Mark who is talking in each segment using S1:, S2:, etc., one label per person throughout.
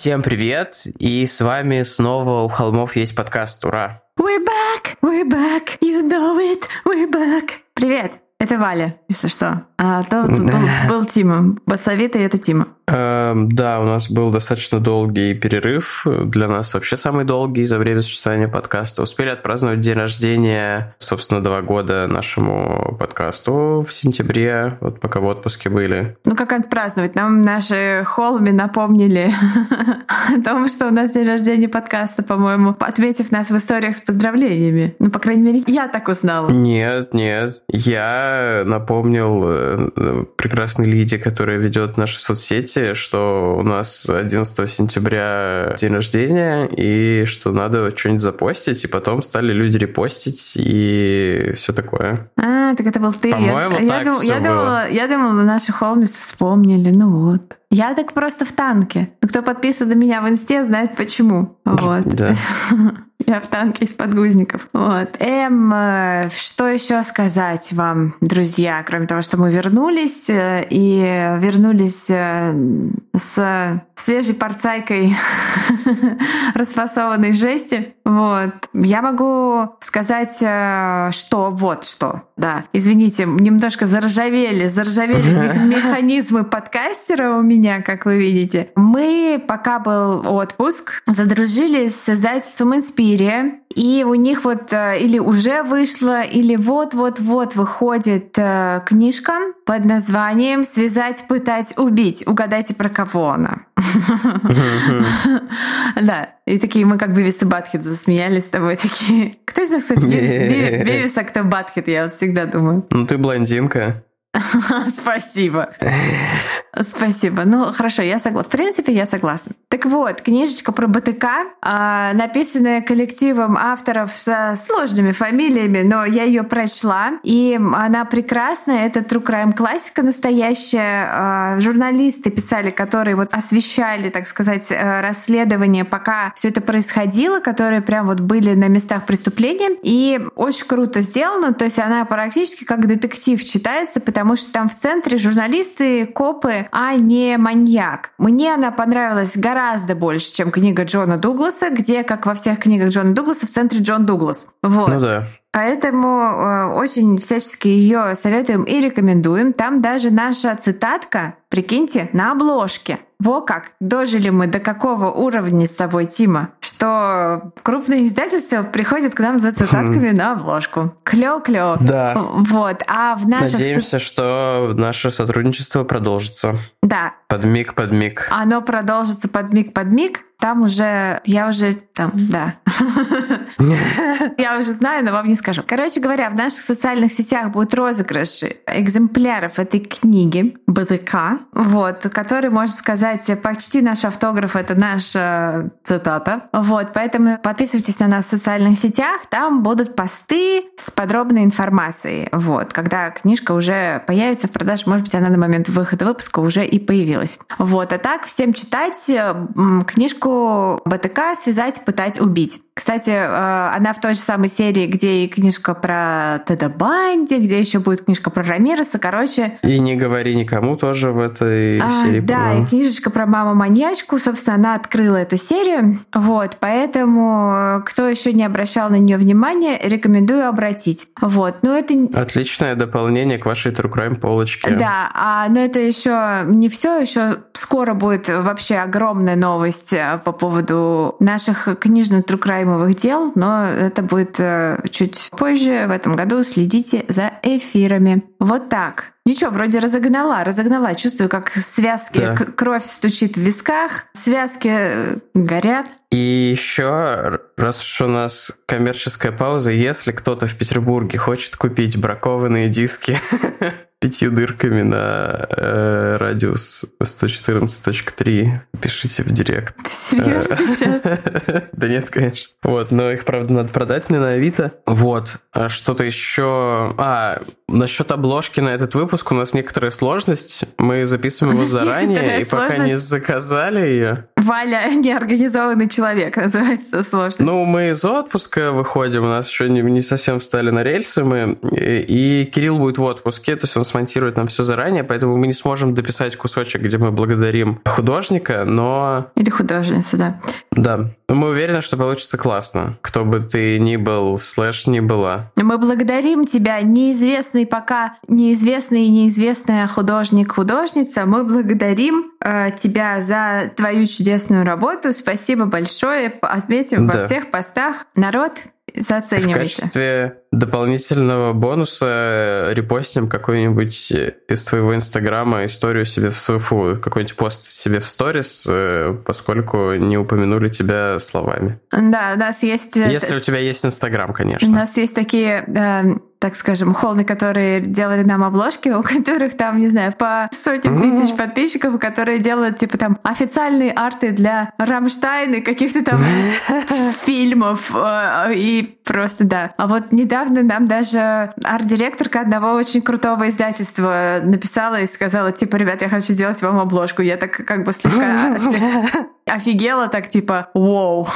S1: Всем привет, и с вами снова у Холмов есть подкаст, ура!
S2: We're back, we're back, you know it, we're back. Привет, это Валя, если что. А то был, был Тима. Басовито это Тима.
S1: Эм, да, у нас был достаточно долгий перерыв. Для нас вообще самый долгий за время существования подкаста. Успели отпраздновать день рождения, собственно, два года нашему подкасту в сентябре, вот пока в отпуске были.
S2: Ну, как отпраздновать? Нам наши холми напомнили о том, что у нас день рождения подкаста, по-моему, отметив нас в историях с поздравлениями. Ну, по крайней мере, я так узнала.
S1: Нет, нет. Я напомнил э, прекрасной Лиде, которая ведет наши соцсети, что у нас 11 сентября день рождения, и что надо что-нибудь запостить, и потом стали люди репостить, и все такое.
S2: А, так это был ты.
S1: По-моему,
S2: я,
S1: так
S2: я,
S1: все
S2: я,
S1: было.
S2: думала, я думала, наши холмис вспомнили, ну вот. Я так просто в танке. Кто подписан на меня в инсте, знает почему. Вот.
S1: Да.
S2: Я в танке из подгузников. Вот. Эм, э, что еще сказать вам, друзья, кроме того, что мы вернулись э, и вернулись э, с свежей порцайкой расфасованной жести. Вот. Я могу сказать, что вот что. Да, извините, немножко заржавели, заржавели механизмы подкастера у меня, как вы видите. Мы, пока был отпуск, задружились с издательством Инспирия, и у них вот или уже вышла, или вот-вот-вот выходит книжка под названием «Связать, пытать, убить». Угадайте, про кого она. Да, и такие мы как Бивис и Батхит засмеялись с тобой, такие... Кто из нас, кстати, Бивис, а кто Батхит, я вот всегда думаю.
S1: Ну ты блондинка.
S2: Спасибо. Спасибо. Ну, хорошо, я согласна. В принципе, я согласна. Так вот, книжечка про БТК, написанная коллективом авторов со сложными фамилиями, но я ее прочла, и она прекрасная. Это True Crime классика настоящая. Журналисты писали, которые вот освещали, так сказать, расследование, пока все это происходило, которые прям вот были на местах преступления. И очень круто сделано. То есть она практически как детектив читается, потому что там в центре журналисты, копы, а не маньяк. Мне она понравилась гораздо больше, чем книга Джона Дугласа, где, как во всех книгах Джона Дугласа, в центре Джон Дуглас. Вот.
S1: Ну да.
S2: Поэтому э, очень всячески ее советуем и рекомендуем. Там даже наша цитатка, прикиньте, на обложке. Во как, дожили мы до какого уровня с тобой, Тима, что крупные издательства приходят к нам за цитатками на обложку. Клево-клево.
S1: Да.
S2: Вот. А в наших...
S1: Надеемся, что наше сотрудничество продолжится.
S2: Да.
S1: Под миг, под миг.
S2: Оно продолжится под миг, под миг. Там уже, я уже там, да. Я уже знаю, но вам не скажу. Короче говоря, в наших социальных сетях будут розыгрыши экземпляров этой книги БТК, вот, который, можно сказать, почти наш автограф — это наша цитата. Вот, поэтому подписывайтесь на нас в социальных сетях, там будут посты с подробной информацией. Вот, когда книжка уже появится в продаже, может быть, она на момент выхода выпуска уже и появилась. Вот, а так всем читать книжку БТК «Связать, пытать, убить». Кстати, она в той же самой серии, где и книжка про Теда Банди, где еще будет книжка про Рамиреса, короче.
S1: И не говори никому тоже в этой
S2: а,
S1: серии.
S2: Да, и книжечка про маму-маньячку, собственно, она открыла эту серию. Вот, поэтому кто еще не обращал на нее внимания, рекомендую обратить. Вот, но это
S1: отличное дополнение к вашей True Crime полочке.
S2: Да, а, но это еще не все, еще скоро будет вообще огромная новость по поводу наших Crime дел, но это будет чуть позже в этом году. Следите за эфирами. Вот так. Ничего, вроде разогнала, разогнала. Чувствую, как связки, да. кровь стучит в висках, связки э, горят.
S1: И еще, раз уж у нас коммерческая пауза, если кто-то в Петербурге хочет купить бракованные диски пятью дырками на э, радиус 114.3, пишите в директ.
S2: Серьезно сейчас?
S1: Да нет, конечно. Вот, но их, правда, надо продать мне на Авито. Вот. А что-то еще... А, насчет обложки на этот выпуск у нас некоторая сложность. Мы записываем его заранее, и пока не заказали ее.
S2: Валя неорганизованный человек называется сложность.
S1: Ну, мы из отпуска выходим, у нас еще не, не совсем встали на рельсы мы, и, и Кирилл будет в отпуске, то есть он смонтирует нам все заранее, поэтому мы не сможем дописать кусочек, где мы благодарим художника, но...
S2: Или художницу, да.
S1: Да. Мы уверены, что получится классно. Кто бы ты ни был, слэш ни была.
S2: Мы благодарим тебя, неизвестный пока, неизвестный и неизвестная художник-художница. Мы благодарим э, тебя за твою чудесную работу. Спасибо большое. Отметим да. во всех постах. Народ, Заценивайте.
S1: В качестве дополнительного бонуса репостим какой-нибудь из твоего инстаграма историю себе в фу, какой-нибудь пост себе в сторис, э, поскольку не упомянули тебя словами.
S2: Да, у нас есть...
S1: Э, Если у тебя есть инстаграм, конечно.
S2: У нас есть такие э, так скажем, холмы, которые делали нам обложки, у которых там, не знаю, по сотням тысяч подписчиков, которые делают, типа, там, официальные арты для Рамштайна, каких-то там фильмов, э, и просто, да. А вот недавно нам даже арт-директорка одного очень крутого издательства написала и сказала, типа, ребят, я хочу сделать вам обложку. Я так как бы слегка офигела, так типа, вау.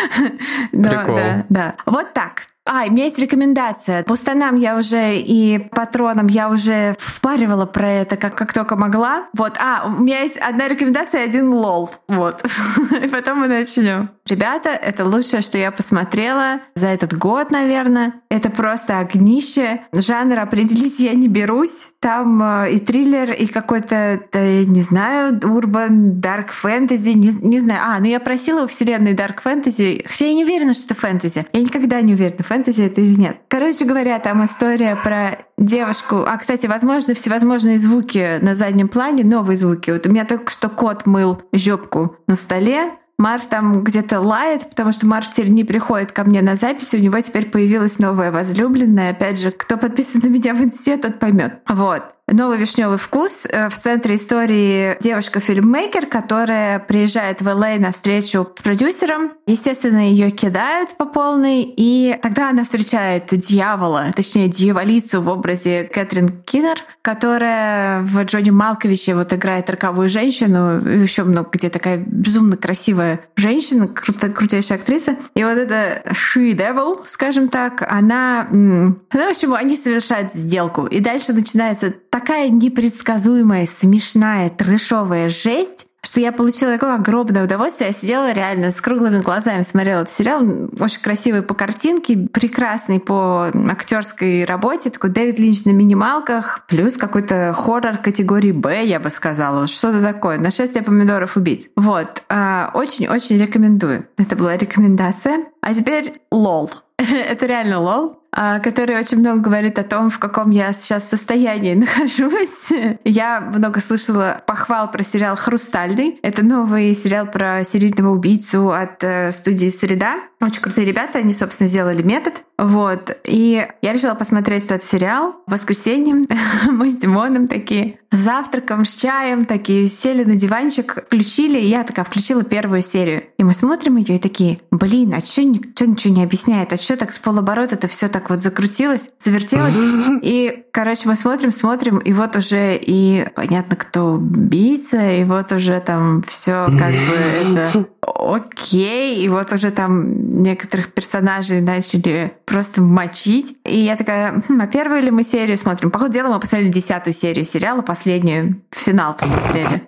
S1: Прикол. Да,
S2: да. Вот так. А, у меня есть рекомендация. Пустанам я уже и патронам я уже впаривала про это, как, как только могла. Вот, а, у меня есть одна рекомендация один лол. Вот. И потом мы начнем. Ребята, это лучшее, что я посмотрела за этот год, наверное. Это просто огнище. Жанр определить я не берусь. Там э, и триллер, и какой-то, да, не знаю, урбан, дарк фэнтези, не, не знаю. А, ну я просила у вселенной дарк фэнтези, хотя я не уверена, что это фэнтези. Я никогда не уверена, фэнтези это или нет. Короче говоря, там история про девушку. А, кстати, возможно, всевозможные звуки на заднем плане, новые звуки. Вот у меня только что кот мыл жопку на столе, Марв там где-то лает, потому что Марв теперь не приходит ко мне на запись, у него теперь появилась новая возлюбленная. Опять же, кто подписан на меня в инсте, тот поймет. Вот. Новый вишневый вкус. Э, в центре истории девушка-фильммейкер, которая приезжает в Л.А. на встречу с продюсером. Естественно, ее кидают по полной, и тогда она встречает дьявола, точнее, дьяволицу в образе Кэтрин Киннер, которая в Джонни Малковиче вот играет роковую женщину, еще много где такая безумно красивая женщина, крут, крутейшая актриса. И вот эта She Devil, скажем так, она... Ну, в общем, они совершают сделку. И дальше начинается такая непредсказуемая, смешная, трэшовая жесть, что я получила такое огромное удовольствие. Я сидела реально с круглыми глазами, смотрела этот сериал. Очень красивый по картинке, прекрасный по актерской работе. Такой Дэвид Линч на минималках, плюс какой-то хоррор категории Б, я бы сказала. Что-то такое. Нашествие помидоров убить. Вот. А, очень-очень рекомендую. Это была рекомендация. А теперь lol. Это реально lol. А, который очень много говорит о том, в каком я сейчас состоянии нахожусь. Я много слышала похвал про сериал «Хрустальный». Это новый сериал про серийного убийцу от э, студии «Среда». Очень крутые ребята, они, собственно, сделали метод. Вот. И я решила посмотреть этот сериал в воскресенье. Мы с Димоном такие завтраком с чаем, такие сели на диванчик, включили, и я такая включила первую серию. И мы смотрим ее и такие, блин, а что ничего не объясняет? А что так с полоборота это все так вот закрутилось, завертелось? И, короче, мы смотрим, смотрим, и вот уже и понятно, кто убийца, и вот уже там все как бы это окей, и вот уже там некоторых персонажей начали просто мочить. И я такая, хм, а первую ли мы серию смотрим? По ходу дела мы посмотрели десятую серию сериала, последнюю, финал посмотрели.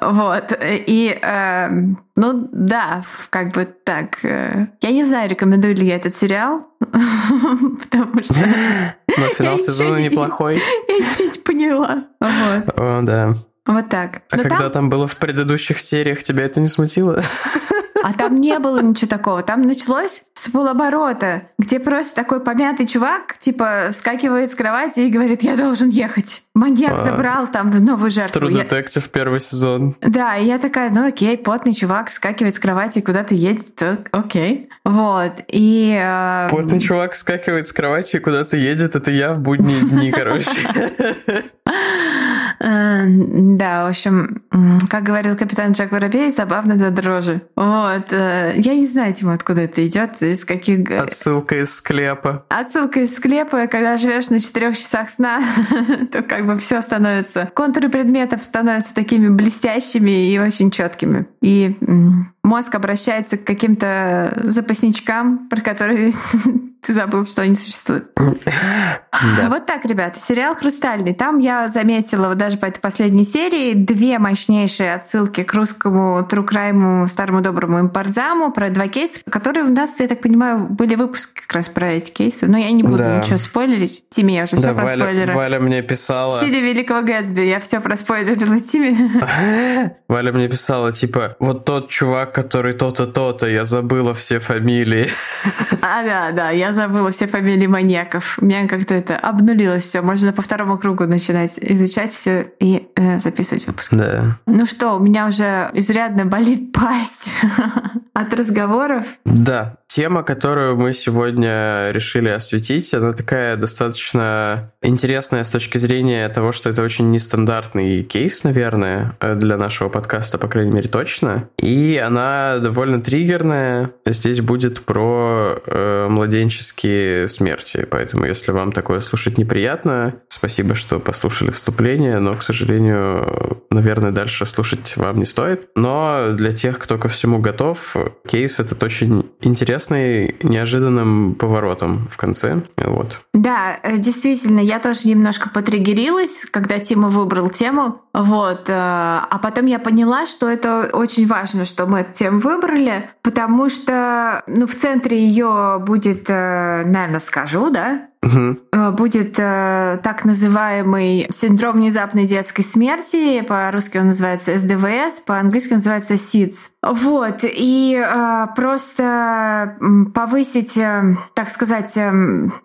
S2: Вот. И, э, ну да, как бы так. Я не знаю, рекомендую ли я этот сериал, потому что...
S1: Но финал сезона неплохой.
S2: Я чуть поняла. Вот.
S1: О, да.
S2: Вот так.
S1: А Но когда там было в предыдущих сериях, тебя это не смутило?
S2: А там не было ничего такого. Там началось с полоборота, где просто такой помятый чувак, типа, скакивает с кровати и говорит, я должен ехать. Маньяк а, забрал там новую жертву.
S1: True Detective я... первый сезон.
S2: Да, и я такая, ну окей, потный чувак скакивает с кровати и куда-то едет, то окей. Вот, и... Э...
S1: Потный чувак скакивает с кровати и куда-то едет, это я в будние дни, короче.
S2: Э, да, в общем, как говорил капитан Джек Воробей, забавно до дрожи. Вот. Э, я не знаю, Тима, откуда это идет, из каких...
S1: Отсылка из склепа.
S2: Отсылка из склепа, когда живешь на четырех часах сна, то как бы все становится... Контуры предметов становятся такими блестящими и очень четкими. И мозг обращается к каким-то запасничкам, про которые ты забыл, что они существуют. Да. Вот так, ребята. Сериал «Хрустальный». Там я заметила вот даже по этой последней серии две мощнейшие отсылки к русскому трукрайму, старому доброму импортзаму про два кейса, которые у нас, я так понимаю, были выпуски как раз про эти кейсы. Но я не буду да. ничего спойлерить. Тиме я уже да, все про спойлеры.
S1: Валя мне писала...
S2: В стиле Великого Гэтсби. Я все про спойлерила Тиме.
S1: Валя мне писала, типа, вот тот чувак, который то-то, то-то, я забыла все фамилии.
S2: А, да, да, я забыла все фамилии маньяков. У меня как-то это обнулилось все. Можно по второму кругу начинать изучать все и э, записывать выпуск.
S1: Да.
S2: Ну что, у меня уже изрядно болит пасть от разговоров.
S1: Да, Тема, которую мы сегодня решили осветить, она такая достаточно интересная с точки зрения того, что это очень нестандартный кейс, наверное, для нашего подкаста, по крайней мере, точно. И она довольно триггерная. Здесь будет про э, младенческие смерти. Поэтому, если вам такое слушать неприятно, спасибо, что послушали вступление, но, к сожалению, наверное, дальше слушать вам не стоит. Но для тех, кто ко всему готов, кейс этот очень интересный интересный, неожиданным поворотом в конце. Вот.
S2: Да, э, действительно, я тоже немножко потриггерилась, когда Тима выбрал тему. Вот. Э, а потом я поняла, что это очень важно, что мы эту тему выбрали, потому что ну, в центре ее будет, э, наверное, скажу, да,
S1: Угу.
S2: Будет э, так называемый синдром внезапной детской смерти. По-русски он называется СДВС, по-английски он называется SIDS. Вот. И э, просто повысить, э, так сказать, э,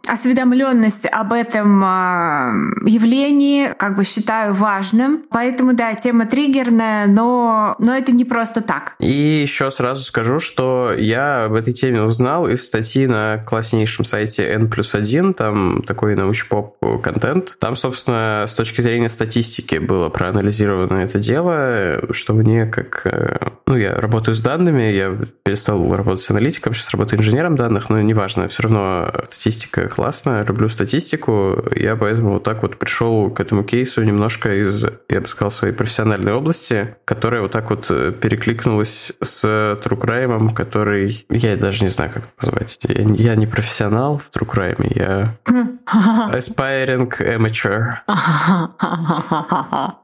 S2: осведомленность об этом э, явлении, как бы считаю важным. Поэтому, да, тема триггерная, но, но это не просто так.
S1: И еще сразу скажу, что я об этой теме узнал из статьи на класснейшем сайте N плюс 1, там такой научпоп контент. Там, собственно, с точки зрения статистики было проанализировано это дело, что мне как... Э, ну, я работаю с данными, я перестал работать с аналитиком, сейчас работаю инженером данных, но неважно, все равно статистика классная, люблю статистику, я поэтому вот так вот пришел к этому кейсу немножко из, я бы сказал, своей профессиональной области, которая вот так вот перекликнулась с True Crime, который... Я даже не знаю, как назвать. Я, я не профессионал в True Crime, я Aspiring amateur.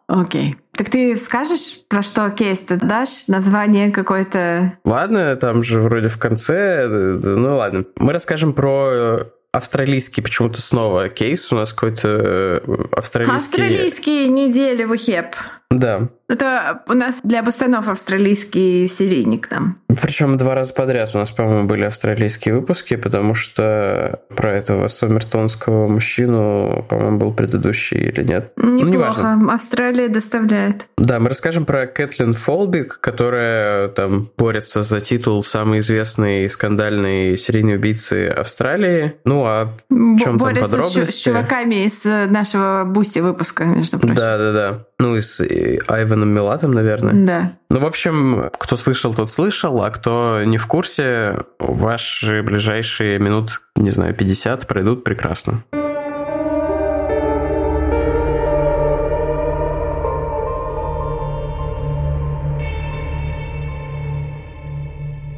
S2: Окей. Так ты скажешь, про что кейс ты дашь? Название какое-то?
S1: Ладно, там же вроде в конце. Ну ладно. Мы расскажем про австралийский почему-то снова кейс. У нас какой-то э, австралийский...
S2: Австралийские недели в УХЕП.
S1: Да.
S2: Это у нас для бустанов австралийский серийник там.
S1: Причем два раза подряд у нас, по-моему, были австралийские выпуски, потому что про этого сомертонского мужчину, по-моему, был предыдущий или нет.
S2: Неплохо. Ну, Австралия доставляет.
S1: Да, мы расскажем про Кэтлин Фолбик, которая там борется за титул самой известной скандальной серийной убийцы Австралии. Ну, а в чем там подробности?
S2: С, с чуваками из нашего Boosty выпуска, между прочим.
S1: Да, да, да. Ну, и с Айваном Милатом, наверное.
S2: Да.
S1: Ну, в общем, кто слышал, тот слышал, а кто не в курсе, ваши ближайшие минут, не знаю, 50 пройдут прекрасно.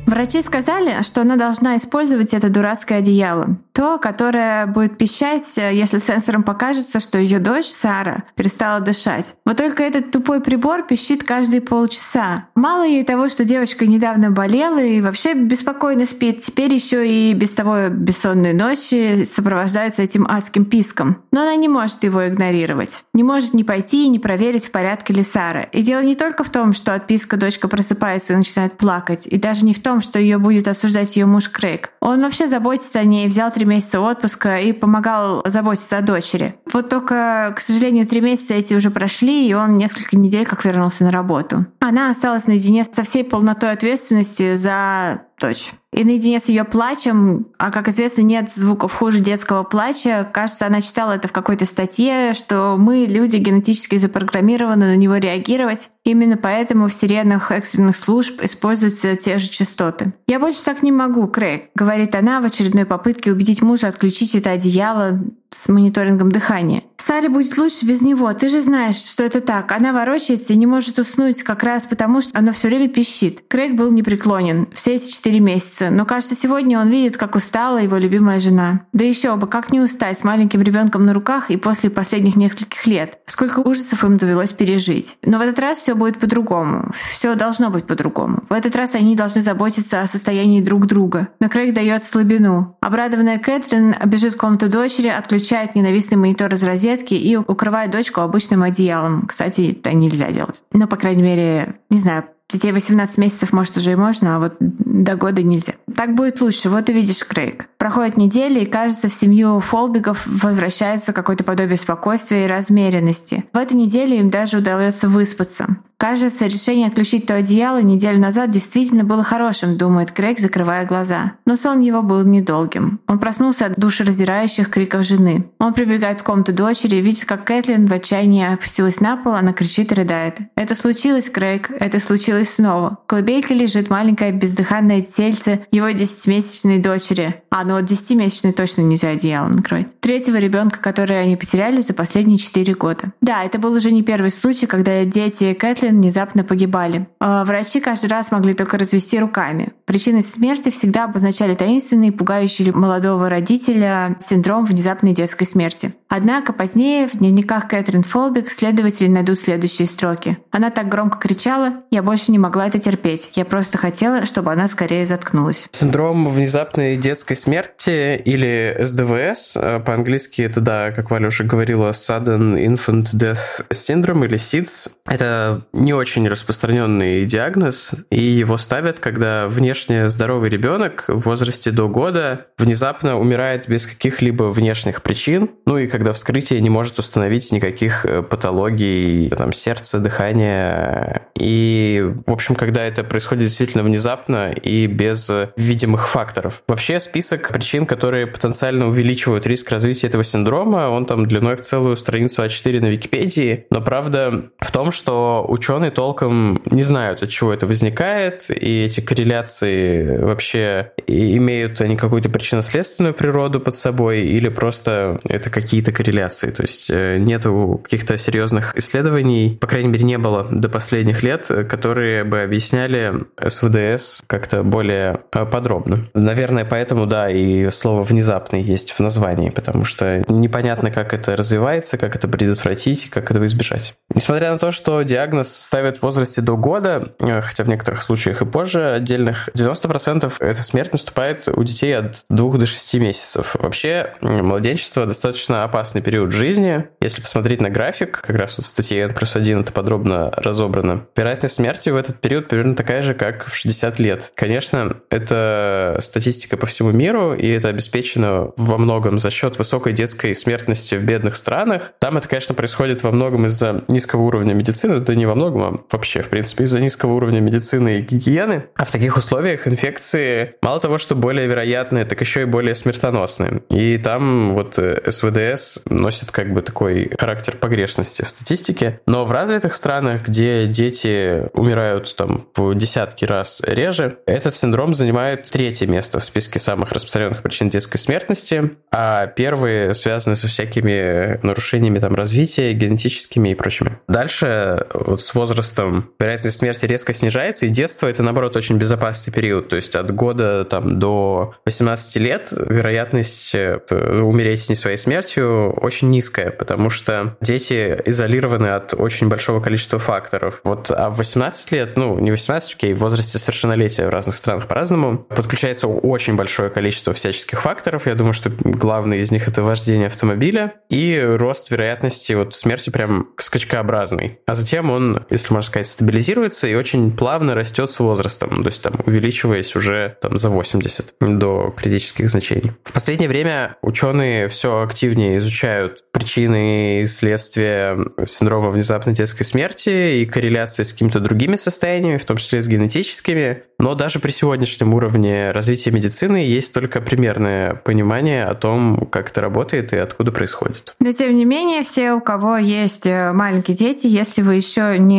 S2: Врачи сказали, что она должна использовать это дурацкое одеяло. То, которое будет пищать, если сенсором покажется, что ее дочь Сара перестала дышать. Вот только этот тупой прибор пищит каждые полчаса. Мало ей того, что девочка недавно болела и вообще беспокойно спит, теперь еще и без того бессонные ночи сопровождаются этим адским писком. Но она не может его игнорировать. Не может ни пойти и не проверить, в порядке ли Сара. И дело не только в том, что от писка дочка просыпается и начинает плакать, и даже не в том, что ее будет осуждать ее муж Крейг. Он вообще заботится о ней, взял три месяца отпуска и помогал заботиться о дочери. Вот только, к сожалению, три месяца эти уже прошли, и он несколько недель как вернулся на работу. Она осталась наедине со всей полнотой ответственности за дочь и наедине с ее плачем, а как известно, нет звуков хуже детского плача. Кажется, она читала это в какой-то статье, что мы, люди, генетически запрограммированы на него реагировать. Именно поэтому в сиренах экстренных служб используются те же частоты. «Я больше так не могу, Крейг», — говорит она в очередной попытке убедить мужа отключить это одеяло с мониторингом дыхания. Саре будет лучше без него. Ты же знаешь, что это так. Она ворочается и не может уснуть как раз потому, что она все время пищит. Крейг был непреклонен все эти четыре месяца. Но кажется, сегодня он видит, как устала его любимая жена. Да еще бы, как не устать с маленьким ребенком на руках и после последних нескольких лет. Сколько ужасов им довелось пережить. Но в этот раз все будет по-другому. Все должно быть по-другому. В этот раз они должны заботиться о состоянии друг друга. Но Крейг дает слабину. Обрадованная Кэтрин бежит в комнату дочери, отключает ненавистный монитор из розетки и укрывает дочку обычным одеялом. Кстати, это нельзя делать. Ну, по крайней мере, не знаю, детей 18 месяцев, может, уже и можно, а вот до года нельзя. Так будет лучше. Вот увидишь, Крейг. Проходят недели, и кажется, в семью Фолбигов возвращается какое-то подобие спокойствия и размеренности. В эту неделю им даже удается выспаться. Кажется, решение отключить то одеяло неделю назад действительно было хорошим, думает Крейг, закрывая глаза. Но сон его был недолгим. Он проснулся от душераздирающих криков жены. Он прибегает в комнату дочери и видит, как Кэтлин в отчаянии опустилась на пол, она кричит и рыдает. «Это случилось, Крейг, это случилось снова». В колыбельке лежит маленькое бездыханное тельце его десятимесячной дочери. А, ну вот десятимесячной точно нельзя одеяло накрывать. Третьего ребенка, который они потеряли за последние четыре года. Да, это был уже не первый случай, когда дети Кэтлин внезапно погибали. А врачи каждый раз могли только развести руками. Причиной смерти всегда обозначали таинственный, пугающий молодого родителя синдром внезапной детской смерти. Однако позднее в дневниках Кэтрин Фолбик следователи найдут следующие строки. Она так громко кричала, я больше не могла это терпеть. Я просто хотела, чтобы она скорее заткнулась.
S1: Синдром внезапной детской смерти или СДВС, э, по-английски это, да, как уже говорила, Sudden Infant Death Syndrome или SIDS. Это не очень распространенный диагноз, и его ставят, когда внешне здоровый ребенок в возрасте до года внезапно умирает без каких-либо внешних причин, ну и когда вскрытие не может установить никаких э, патологий, там, сердца, дыхания. И, в общем, когда это происходит действительно внезапно и без видимых факторов. Вообще список причин, которые потенциально увеличивают риск развития этого синдрома, он там длиной в целую страницу А4 на Википедии, но правда в том, что ученые ученые толком не знают, от чего это возникает, и эти корреляции вообще имеют они какую-то причинно-следственную природу под собой, или просто это какие-то корреляции. То есть э, нету каких-то серьезных исследований, по крайней мере, не было до последних лет, которые бы объясняли СВДС как-то более э, подробно. Наверное, поэтому, да, и слово «внезапный» есть в названии, потому что непонятно, как это развивается, как это предотвратить, как этого избежать. Несмотря на то, что диагноз ставят в возрасте до года, э, хотя в некоторых случаях и позже отдельных, 90% эта смерть наступает у детей от 2 до 6 месяцев. Вообще, младенчество достаточно опасный период жизни. Если посмотреть на график, как раз вот в статье N плюс 1 это подробно разобрано, вероятность смерти в этот период примерно такая же, как в 60 лет. Конечно, это статистика по всему миру, и это обеспечено во многом за счет высокой детской смертности в бедных странах. Там это, конечно, происходит во многом из-за низкого уровня медицины, да не во многом, многом вообще, в принципе, из-за низкого уровня медицины и гигиены. А в таких условиях инфекции мало того, что более вероятные, так еще и более смертоносные. И там вот э, СВДС носит как бы такой характер погрешности в статистике. Но в развитых странах, где дети умирают там в десятки раз реже. Этот синдром занимает третье место в списке самых распространенных причин детской смертности, а первые связаны со всякими нарушениями там, развития, генетическими и прочими. Дальше вот с возрастом вероятность смерти резко снижается, и детство это, наоборот, очень безопасный период. То есть от года там, до 18 лет вероятность э, умереть не своей смертью очень низкая, потому что дети изолированы от очень большого количества факторов. Вот, а в 18 лет, ну, не 18, окей, в возрасте совершеннолетия в разных странах по-разному, подключается очень большое количество всяческих факторов. Я думаю, что главный из них это вождение автомобиля и рост вероятности вот смерти прям скачкообразный. А затем он, если можно сказать, стабилизируется и очень плавно растет с возрастом, то есть там увеличиваясь уже там за 80 до критических значений. В последнее время ученые все активнее изучают причины и следствия синдрома внезапной детской смерти и корреляции с какими-то другими состояниями, в том числе с генетическими. Но даже при сегодняшнем уровне развития медицины есть только примерное понимание о том, как это работает и откуда происходит.
S2: Но тем не менее, все, у кого есть э, маленькие дети, если вы еще не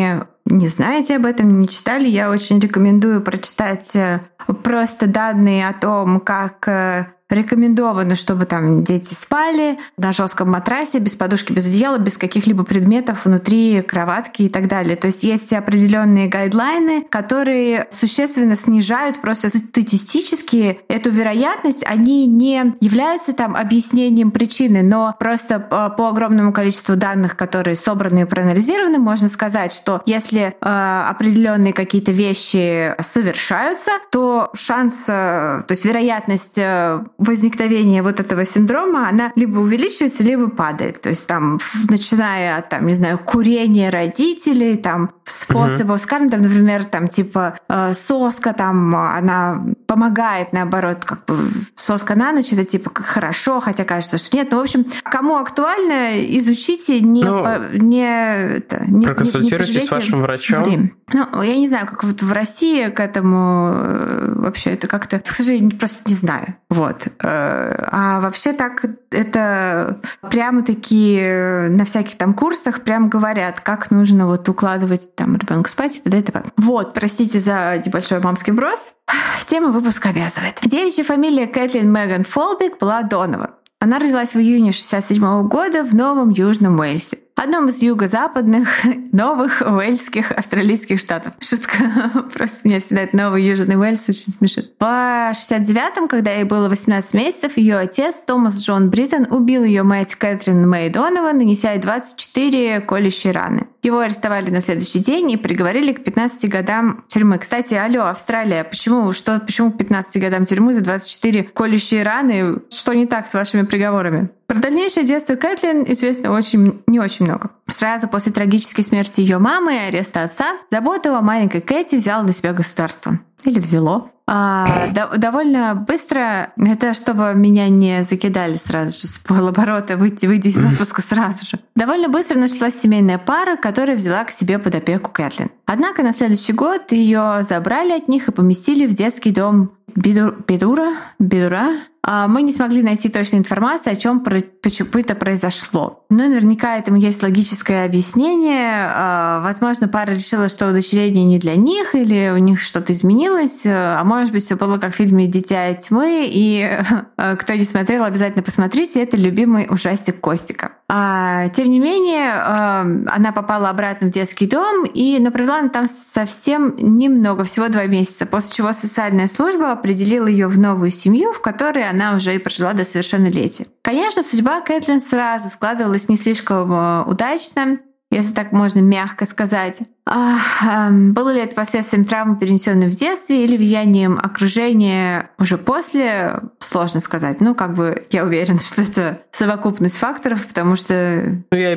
S2: не знаете об этом, не читали, я очень рекомендую прочитать э, просто данные о том, как э, Рекомендовано, чтобы там дети спали на жестком матрасе, без подушки, без одеяла, без каких-либо предметов внутри кроватки и так далее. То есть есть определенные гайдлайны, которые существенно снижают просто статистически эту вероятность. Они не являются там объяснением причины, но просто э, по огромному количеству данных, которые собраны и проанализированы, можно сказать, что если э, определенные какие-то вещи совершаются, то шанс, э, то есть вероятность э, возникновение вот этого синдрома, она либо увеличивается, либо падает. То есть там, начиная от, там, не знаю, курения родителей, там, способов угу. скажем, там, например, там, типа, э, соска, там, она помогает, наоборот, как бы соска на ночь, это типа хорошо, хотя кажется, что нет. Ну, в общем, кому актуально, изучите, не, ну, по, не, это,
S1: не Проконсультируйтесь не с вашим врачом. Время.
S2: Ну, я не знаю, как вот в России к этому э, вообще это как-то, к сожалению, просто не знаю. Вот. Э, а вообще так это прямо такие на всяких там курсах прям говорят, как нужно вот укладывать там ребенка спать и т.д. и т.п. Вот, простите за небольшой мамский брос. Тема выпуска обязывает. Девичья фамилия Кэтлин Меган Фолбик была Донован. Она родилась в июне 67 года в Новом Южном Уэльсе одном из юго-западных новых уэльских австралийских штатов. Шутка. Просто меня всегда это новый Южный Уэльс очень смешит. По 69-м, когда ей было 18 месяцев, ее отец Томас Джон Бриттон убил ее мать Кэтрин Мэй Донова, нанеся ей 24 колющие раны. Его арестовали на следующий день и приговорили к 15 годам тюрьмы. Кстати, алло, Австралия, почему, что, почему к 15 годам тюрьмы за 24 колющие раны? Что не так с вашими приговорами? Про дальнейшее детство Кэтлин известно очень, не очень много. Сразу после трагической смерти ее мамы и ареста отца заботу о маленькой Кэти взял на себя государство. Или взяло. А, до, довольно быстро, это чтобы меня не закидали сразу же с полоборота, выйти, выйти из отпуска сразу же. Довольно быстро нашлась семейная пара, которая взяла к себе под опеку Кэтлин. Однако на следующий год ее забрали от них и поместили в детский дом Бидур, Бидура, Бидура, а, мы не смогли найти точной информации, о чем почему это произошло. Но наверняка этому есть логическое объяснение. А, возможно, пара решила, что удочерение не для них, или у них что-то изменилось. А может быть, все было как в фильме «Дитя тьмы», и кто не смотрел, обязательно посмотрите. Это любимый ужастик Костика. А, тем не менее, она попала обратно в детский дом, и, но провела она там совсем немного, всего два месяца, после чего социальная служба определила ее в новую семью, в которой она уже и прожила до совершеннолетия. Конечно, судьба Кэтлин сразу складывалась не слишком э, удачно, если так можно мягко сказать. А, эм, было ли это последствием травмы, перенесенной в детстве, или влиянием окружения уже после, сложно сказать. Ну, как бы я уверена, что это совокупность факторов, потому что...
S1: Ну, я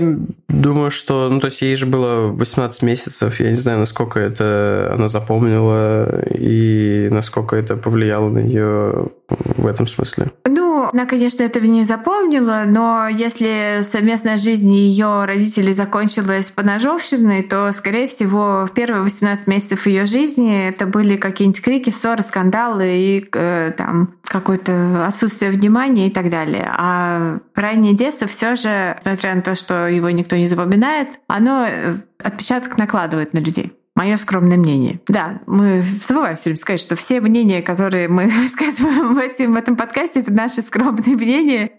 S1: думаю, что... Ну, то есть ей же было 18 месяцев, я не знаю, насколько это она запомнила и насколько это повлияло на нее в этом смысле.
S2: Ну, она, конечно, этого не запомнила, но если совместная жизнь ее родителей закончилась по ножовщиной, то, скорее всего, всего в первые 18 месяцев ее жизни это были какие-нибудь крики, ссоры, скандалы и э, там какое-то отсутствие внимания и так далее. А раннее детство все же, несмотря на то, что его никто не запоминает, оно э, отпечаток накладывает на людей. Мое скромное мнение. Да, мы забываем все время сказать, что все мнения, которые мы высказываем в, этом, подкасте, это наши скромные мнения.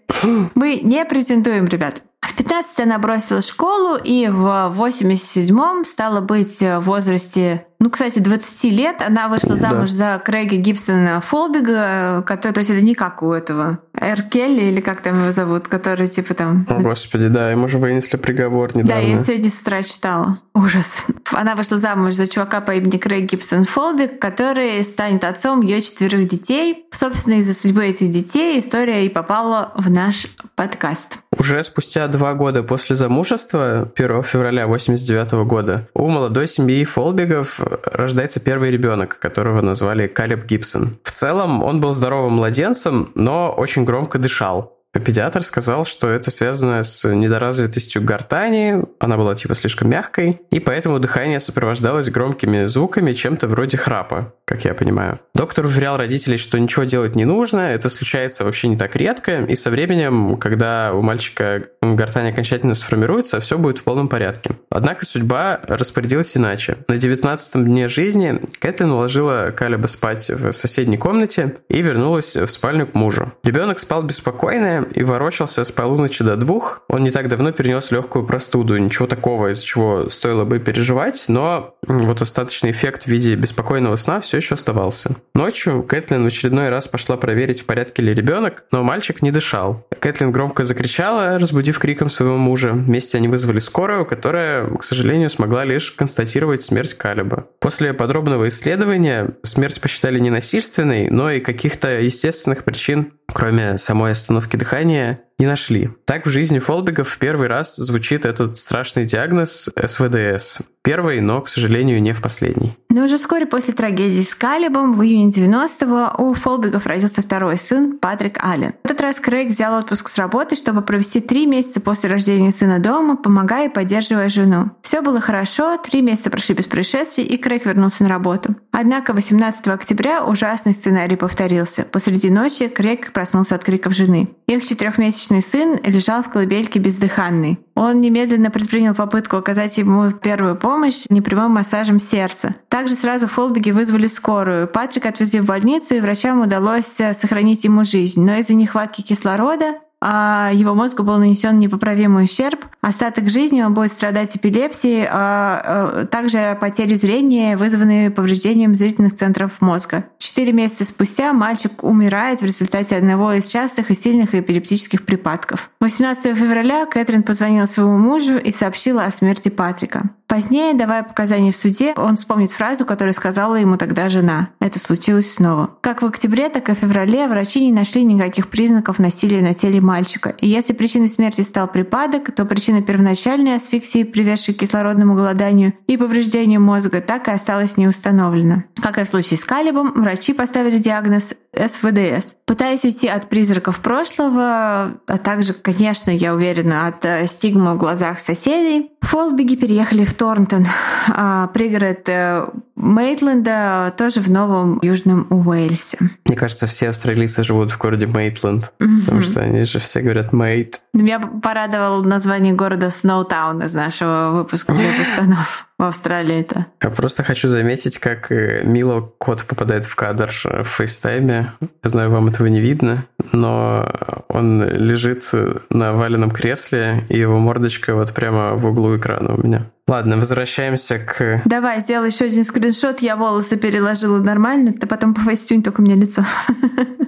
S2: Мы не претендуем, ребят. В 15 она бросила школу и в 87-м стала быть в возрасте ну, кстати, 20 лет она вышла замуж да. за Крейга Гибсона Фолбига, который, то есть это не как у этого Эр Келли, или как там его зовут, который типа там...
S1: О, Господи, да, ему же вынесли приговор недавно.
S2: Да, я сегодня с утра читала. Ужас. Она вышла замуж за чувака по имени Крейг Гибсон Фолбиг, который станет отцом ее четверых детей. Собственно, из-за судьбы этих детей история и попала в наш подкаст.
S1: Уже спустя два года после замужества, 1 февраля 89 года, у молодой семьи Фолбигов рождается первый ребенок, которого назвали Калеб Гибсон. В целом он был здоровым младенцем, но очень громко дышал. Педиатр сказал, что это связано с недоразвитостью гортани, она была типа слишком мягкой, и поэтому дыхание сопровождалось громкими звуками, чем-то вроде храпа, как я понимаю. Доктор уверял родителей, что ничего делать не нужно, это случается вообще не так редко, и со временем, когда у мальчика гортань окончательно сформируется, все будет в полном порядке. Однако судьба распорядилась иначе. На 19-м дне жизни Кэтлин уложила Калеба спать в соседней комнате и вернулась в спальню к мужу. Ребенок спал беспокойно, и ворочался с полуночи до двух. Он не так давно перенес легкую простуду, ничего такого, из-за чего стоило бы переживать, но вот остаточный эффект в виде беспокойного сна все еще оставался. Ночью Кэтлин в очередной раз пошла проверить, в порядке ли ребенок, но мальчик не дышал. Кэтлин громко закричала, разбудив криком своего мужа. Вместе они вызвали скорую, которая, к сожалению, смогла лишь констатировать смерть Калиба. После подробного исследования смерть посчитали не насильственной, но и каких-то естественных причин, кроме самой остановки дыхания, не нашли. Так в жизни Фолбигов в первый раз звучит этот страшный диагноз СВДС. Первый, но, к сожалению, не в последний.
S2: Но уже вскоре после трагедии с Калибом в июне 90-го у Фолбигов родился второй сын, Патрик Аллен. В этот раз Крейг взял отпуск с работы, чтобы провести три месяца после рождения сына дома, помогая и поддерживая жену. Все было хорошо, три месяца прошли без происшествий, и Крейг вернулся на работу. Однако 18 октября ужасный сценарий повторился. Посреди ночи Крейг проснулся от криков жены. Их четырехмесячный сын лежал в колыбельке бездыханный. Он немедленно предпринял попытку оказать ему первую помощь непрямым массажем сердца. Также сразу Фолбиги вызвали скорую. Патрик отвезли в больницу, и врачам удалось э, сохранить ему жизнь. Но из-за нехватки кислорода а его мозгу был нанесен непоправимый ущерб. Остаток жизни он будет страдать эпилепсией, а, а также потерей зрения, вызванные повреждением зрительных центров мозга. Четыре месяца спустя мальчик умирает в результате одного из частых и сильных эпилептических припадков. 18 февраля Кэтрин позвонила своему мужу и сообщила о смерти Патрика. Позднее, давая показания в суде, он вспомнит фразу, которую сказала ему тогда жена. Это случилось снова. Как в октябре, так и в феврале врачи не нашли никаких признаков насилия на теле мальчика. И если причиной смерти стал припадок, то причина первоначальной асфиксии, приведшей к кислородному голоданию и повреждению мозга, так и осталась не установлена. Как и в случае с Калибом, врачи поставили диагноз СВДС. Пытаясь уйти от призраков прошлого, а также, конечно, я уверена, от э, стигмы в глазах соседей, Фолбиги переехали в Торнтон, а, пригород э, Мейтленда, тоже в Новом Южном Уэльсе.
S1: Мне кажется, все австралийцы живут в городе Мейтленд, mm-hmm. потому что они же все говорят Мейт.
S2: Меня порадовал название города Сноутаун из нашего выпуска выпусков в Австралии это.
S1: Я просто хочу заметить, как э, мило кот попадает в кадр в фейстайме. Я знаю, вам этого не видно, но он лежит на валенном кресле, и его мордочка вот прямо в углу экрана у меня. Ладно, возвращаемся к...
S2: Давай, сделай еще один скриншот. Я волосы переложила нормально, ты потом пофейстюнь только мне лицо.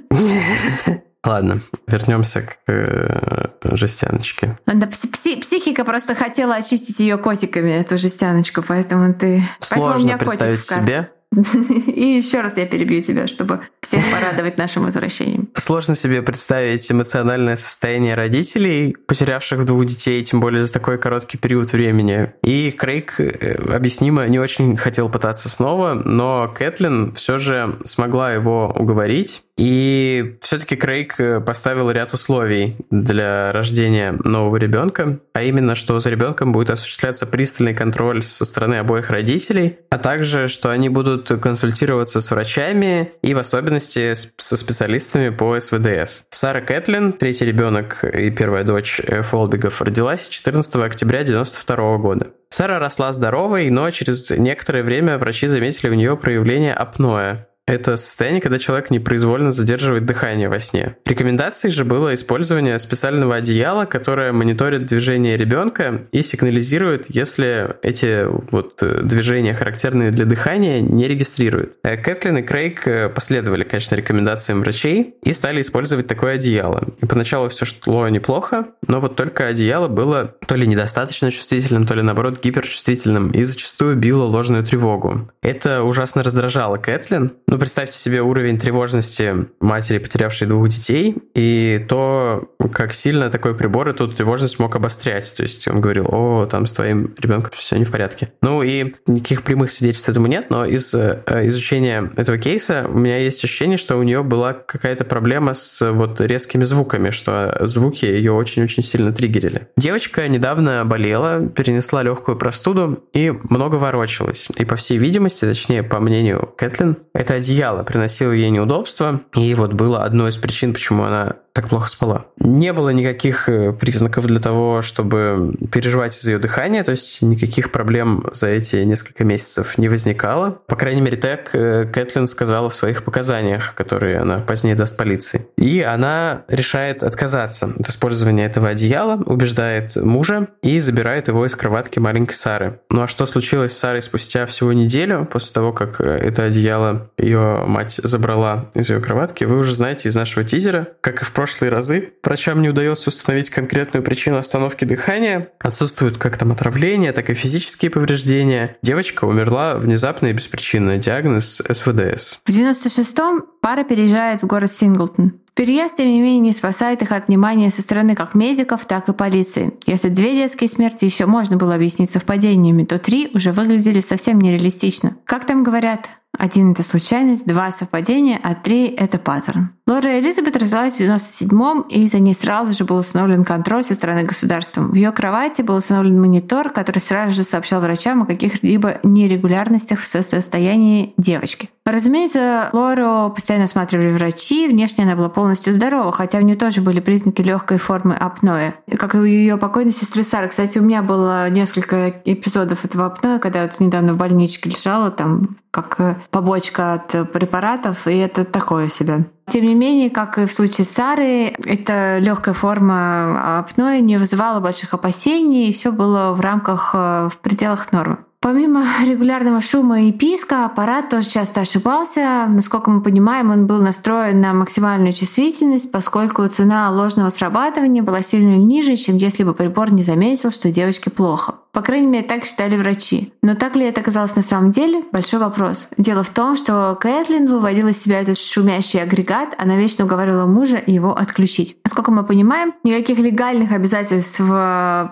S1: Ладно, вернемся к э, жестяночке.
S2: Да, пси- психика просто хотела очистить ее котиками, эту жестяночку, поэтому ты...
S1: Сложно
S2: поэтому у меня
S1: представить
S2: котик
S1: себе,
S2: и еще раз я перебью тебя, чтобы всех порадовать нашим возвращением.
S1: Сложно себе представить эмоциональное состояние родителей, потерявших двух детей, тем более за такой короткий период времени. И Крейг, э, объяснимо, не очень хотел пытаться снова, но Кэтлин все же смогла его уговорить. И все-таки Крейг э, поставил ряд условий для рождения нового ребенка, а именно, что за ребенком будет осуществляться пристальный контроль со стороны обоих родителей, а также, что они будут консультироваться с врачами и в особенности со специалистами по СВДС. Сара Кэтлин, третий ребенок и первая дочь э, Фолбигов, родилась 14 октября 1992 года. Сара росла здоровой, но через некоторое время врачи заметили у нее проявление апноэ. Это состояние, когда человек непроизвольно задерживает дыхание во сне. Рекомендацией же было использование специального одеяла, которое мониторит движение ребенка и сигнализирует, если эти вот э, движения, характерные для дыхания, не регистрируют. Э, Кэтлин и Крейг э, последовали, конечно, рекомендациям врачей и стали использовать такое одеяло. И поначалу все шло неплохо, но вот только одеяло было то ли недостаточно чувствительным, то ли наоборот гиперчувствительным и зачастую било ложную тревогу. Это ужасно раздражало Кэтлин, но представьте себе уровень тревожности матери, потерявшей двух детей, и то, как сильно такой прибор эту тревожность мог обострять. То есть он говорил, о, там с твоим ребенком все не в порядке. Ну и никаких прямых свидетельств этому нет, но из э, изучения этого кейса у меня есть ощущение, что у нее была какая-то проблема с вот резкими звуками, что звуки ее очень-очень сильно триггерили. Девочка недавно болела, перенесла легкую простуду и много ворочалась. И по всей видимости, точнее, по мнению Кэтлин, это одеяло приносило ей неудобства, и вот было одной из причин, почему она так плохо спала. Не было никаких э, признаков для того, чтобы переживать из-за ее дыхания, то есть никаких проблем за эти несколько месяцев не возникало. По крайней мере, так э, Кэтлин сказала в своих показаниях, которые она позднее даст полиции. И она решает отказаться от использования этого одеяла, убеждает мужа и забирает его из кроватки маленькой Сары. Ну а что случилось с Сарой спустя всего неделю, после того, как э, это одеяло ее мать забрала из ее кроватки, вы уже знаете из нашего тизера. Как и в прошлые разы. Врачам не удается установить конкретную причину остановки дыхания. Отсутствуют как там отравления, так и физические повреждения. Девочка умерла внезапно и беспричинно. Диагноз СВДС.
S2: В 96-м пара переезжает в город Синглтон. Переезд, тем не менее, не спасает их от внимания со стороны как медиков, так и полиции. Если две детские смерти еще можно было объяснить совпадениями, то три уже выглядели совсем нереалистично. Как там говорят, один — это случайность, два — совпадение, а три — это паттерн. Лора Элизабет родилась в 97-м, и за ней сразу же был установлен контроль со стороны государства. В ее кровати был установлен монитор, который сразу же сообщал врачам о каких-либо нерегулярностях в состоянии девочки. Разумеется, Лору постоянно осматривали врачи, внешне она была полностью здорова, хотя у нее тоже были признаки легкой формы апноэ. Как и у ее покойной сестры Сары. Кстати, у меня было несколько эпизодов этого апноэ, когда вот недавно в больничке лежала, там как побочка от препаратов, и это такое себе. Тем не менее, как и в случае с Сарой, эта легкая форма апноэ не вызывала больших опасений, и все было в рамках, э, в пределах нормы. Помимо регулярного шума и писка, аппарат тоже часто ошибался. Насколько мы понимаем, он был настроен на максимальную чувствительность, поскольку цена ложного срабатывания была сильно ниже, чем если бы прибор не заметил, что девочке плохо. По крайней мере, так считали врачи. Но так ли это оказалось на самом деле? Большой вопрос. Дело в том, что Кэтлин выводила из себя этот шумящий агрегат, она вечно уговаривала мужа его отключить. Насколько мы понимаем, никаких легальных обязательств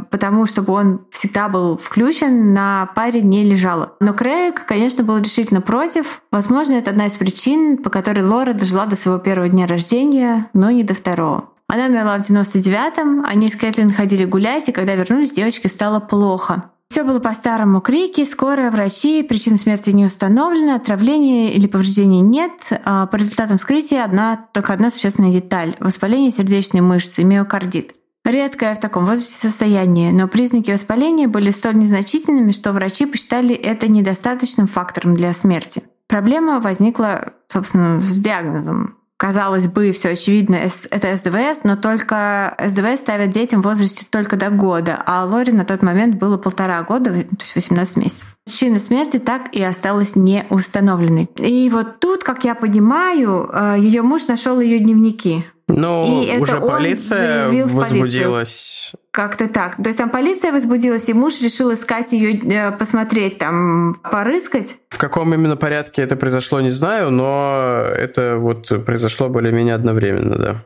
S2: потому, чтобы он всегда был включен, на паре не лежало. Но Крейг, конечно, был решительно против. Возможно, это одна из причин, по которой Лора дожила до своего первого дня рождения, но не до второго. Она умерла в 99-м, они с Кэтлин ходили гулять, и когда вернулись, девочке стало плохо. Все было по-старому. Крики, скорая, врачи, причина смерти не установлена, отравления или повреждений нет. А по результатам вскрытия одна, только одна существенная деталь – воспаление сердечной мышцы, миокардит. Редкое в таком возрасте состояние, но признаки воспаления были столь незначительными, что врачи посчитали это недостаточным фактором для смерти. Проблема возникла, собственно, с диагнозом. Казалось бы, все очевидно, это СДВС, но только СДВС ставят детям в возрасте только до года, а Лори на тот момент было полтора года, то есть 18 месяцев. Причина смерти так и осталась не установленной. И вот тут, как я понимаю, э, ее муж нашел ее дневники.
S1: Ну, уже полиция возбудилась.
S2: Как-то так. То есть там полиция возбудилась, и муж решил искать ее, э, посмотреть, там, порыскать.
S1: В каком именно порядке это произошло, не знаю, но это вот произошло более-менее одновременно, да.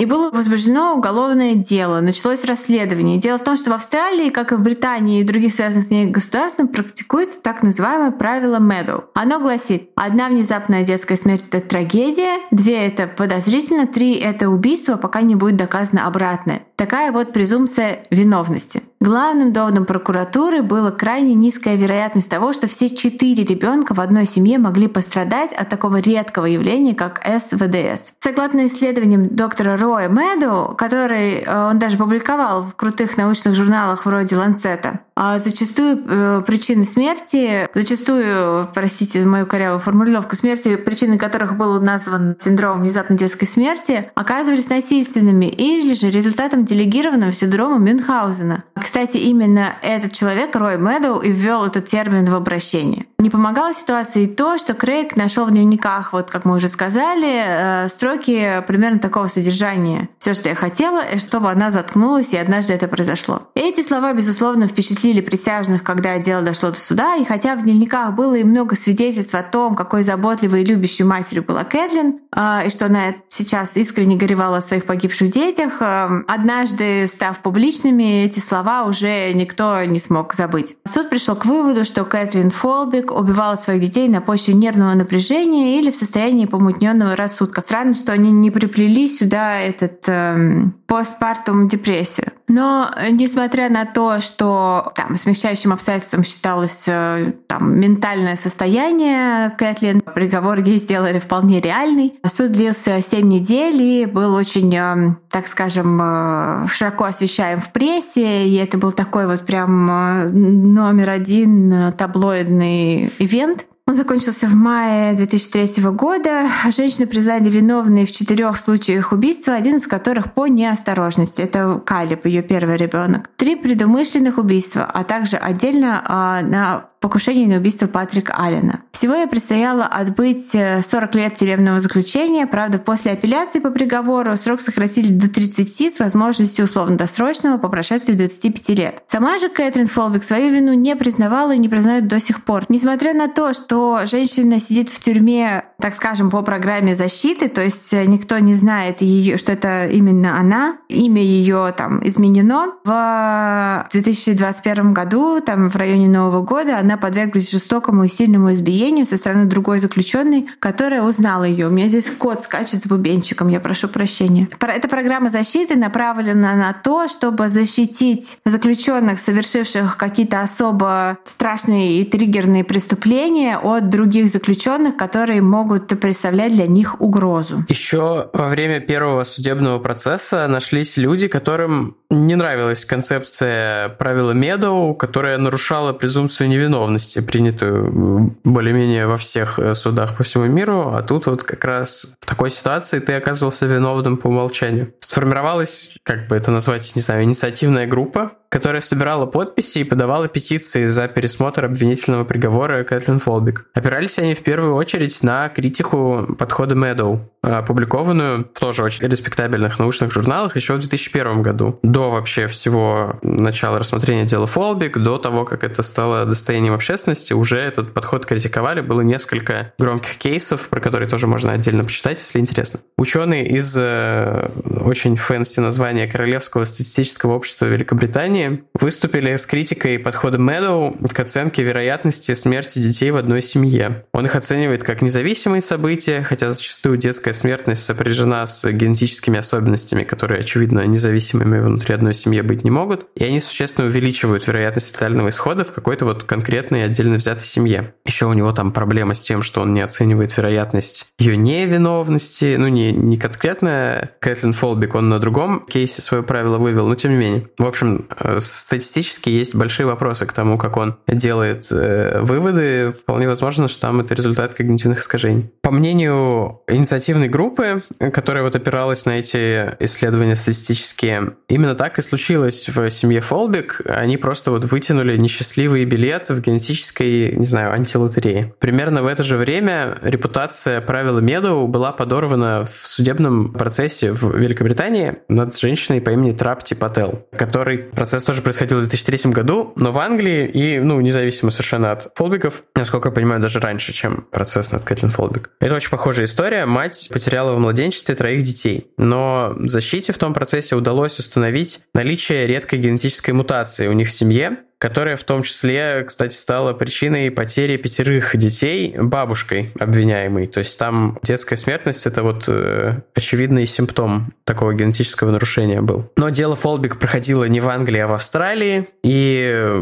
S2: И было возбуждено уголовное дело. Началось расследование. Дело в том, что в Австралии, как и в Британии и других связанных с ней государствах, практикуется так называемое правило Медоу. Оно гласит, одна внезапная детская смерть — это трагедия, две — это подозрительно, три — это убийство, пока не будет доказано обратное. Такая вот презумпция виновности. Главным доводом прокуратуры была крайне низкая вероятность того, что все четыре ребенка в одной семье могли пострадать от такого редкого явления, как СВДС. Согласно исследованиям доктора Роя Мэду, который э, он даже публиковал в крутых научных журналах вроде Ланцета, А зачастую э, причины смерти, зачастую, простите мою корявую формулировку, смерти, причиной которых был назван синдром внезапной детской смерти, оказывались насильственными или же результатом делегированного синдрома Мюнхгаузена. Кстати, именно этот человек, Рой Мэдоу, и ввел этот термин в обращение. Не помогала ситуации и то, что Крейг нашел в дневниках, вот как мы уже сказали, э, строки примерно такого содержания. Все, что я хотела, чтобы она заткнулась, и однажды это произошло. Эти слова, безусловно, впечатлили присяжных, когда дело дошло до суда, и хотя в дневниках было и много свидетельств о том, какой заботливой и любящей матерью была Кэтлин, а, и что она сейчас искренне горевала о своих погибших детях, а, однажды, став публичными, эти слова уже никто не смог забыть. Суд пришел к выводу, что Кэтрин Фолбик убивала своих детей на почве нервного напряжения или в состоянии помутненного рассудка. Странно, что они не приплели сюда этот эм, постпартум депрессию. Но несмотря на то, что там смягчающим обстоятельством считалось э, там, ментальное состояние Кэтлин, приговор ей сделали вполне реальный. Суд длился 7 недель и был очень, э, так скажем, э, широко освещаем в прессе. И это был такой вот прям номер один таблоидный ивент. Он закончился в мае 2003 года. Женщину признали виновной в четырех случаях убийства, один из которых по неосторожности. Это Калиб, ее первый ребенок. Три предумышленных убийства, а также отдельно э, на покушение на убийство Патрика Аллена. Всего ей предстояло отбыть 40 э, лет тюремного заключения. Правда, после апелляции по приговору срок сократили до 30 с возможностью условно-досрочного по прошествии 25 лет. Сама же Кэтрин Фолбик свою вину не признавала и не признает до сих пор. Несмотря на то, что женщина сидит в тюрьме, так скажем, по программе защиты, то есть э, никто не знает ее, что это именно она, имя ее там изменено. В 2021 году, там в районе Нового года, она она подверглась жестокому и сильному избиению со стороны другой заключенной, которая узнала ее. У меня здесь кот скачет с бубенчиком, я прошу прощения. Эта программа защиты направлена на то, чтобы защитить заключенных, совершивших какие-то особо страшные и триггерные преступления от других заключенных, которые могут представлять для них угрозу.
S1: Еще во время первого судебного процесса нашлись люди, которым не нравилась концепция правила Медоу, которая нарушала презумпцию невиновности принятую более-менее во всех э, судах по всему миру, а тут вот как раз в такой ситуации ты оказывался виновным по умолчанию. Сформировалась, как бы это назвать, не знаю, инициативная группа, которая собирала подписи и подавала петиции за пересмотр обвинительного приговора Кэтлин Фолбик. Опирались они в первую очередь на критику подхода Мэдоу, опубликованную в тоже очень респектабельных научных журналах еще в 2001 году, до вообще всего начала рассмотрения дела Фолбик, до того, как это стало достоянием общественности, уже этот подход критиковали, было несколько громких кейсов, про которые тоже можно отдельно почитать, если интересно. Ученые из э, очень fancy названия Королевского статистического общества Великобритании исследовании выступили с критикой подхода Мэдоу к оценке вероятности смерти детей в одной семье. Он их оценивает как независимые события, хотя зачастую детская смертность сопряжена с генетическими особенностями, которые, очевидно, независимыми внутри одной семьи быть не могут, и они существенно увеличивают вероятность летального исхода в какой-то вот конкретной отдельно взятой семье. Еще у него там проблема с тем, что он не оценивает вероятность ее невиновности, ну не, не конкретно Кэтлин Фолбик, он на другом кейсе свое правило вывел, но тем не менее. В общем, статистически есть большие вопросы к тому, как он делает э, выводы. Вполне возможно, что там это результат когнитивных искажений. По мнению инициативной группы, которая вот опиралась на эти исследования статистические, именно так и случилось в семье Фолбик. Они просто вот вытянули несчастливый билет в генетической, не знаю, антилотерее. Примерно в это же время репутация правила Медоу была подорвана в судебном процессе в Великобритании над женщиной по имени Трапти Пател, который процесс процесс тоже происходил в 2003 году, но в Англии и, ну, независимо совершенно от Фолбиков, насколько я понимаю, даже раньше, чем процесс над Кэтлин Фолбик. Это очень похожая история. Мать потеряла в младенчестве троих детей, но защите в том процессе удалось установить наличие редкой генетической мутации у них в семье, которая в том числе, кстати, стала причиной потери пятерых детей бабушкой обвиняемой. То есть там детская смертность это вот э, очевидный симптом такого генетического нарушения был. Но дело Фолбик проходило не в Англии, а в Австралии, и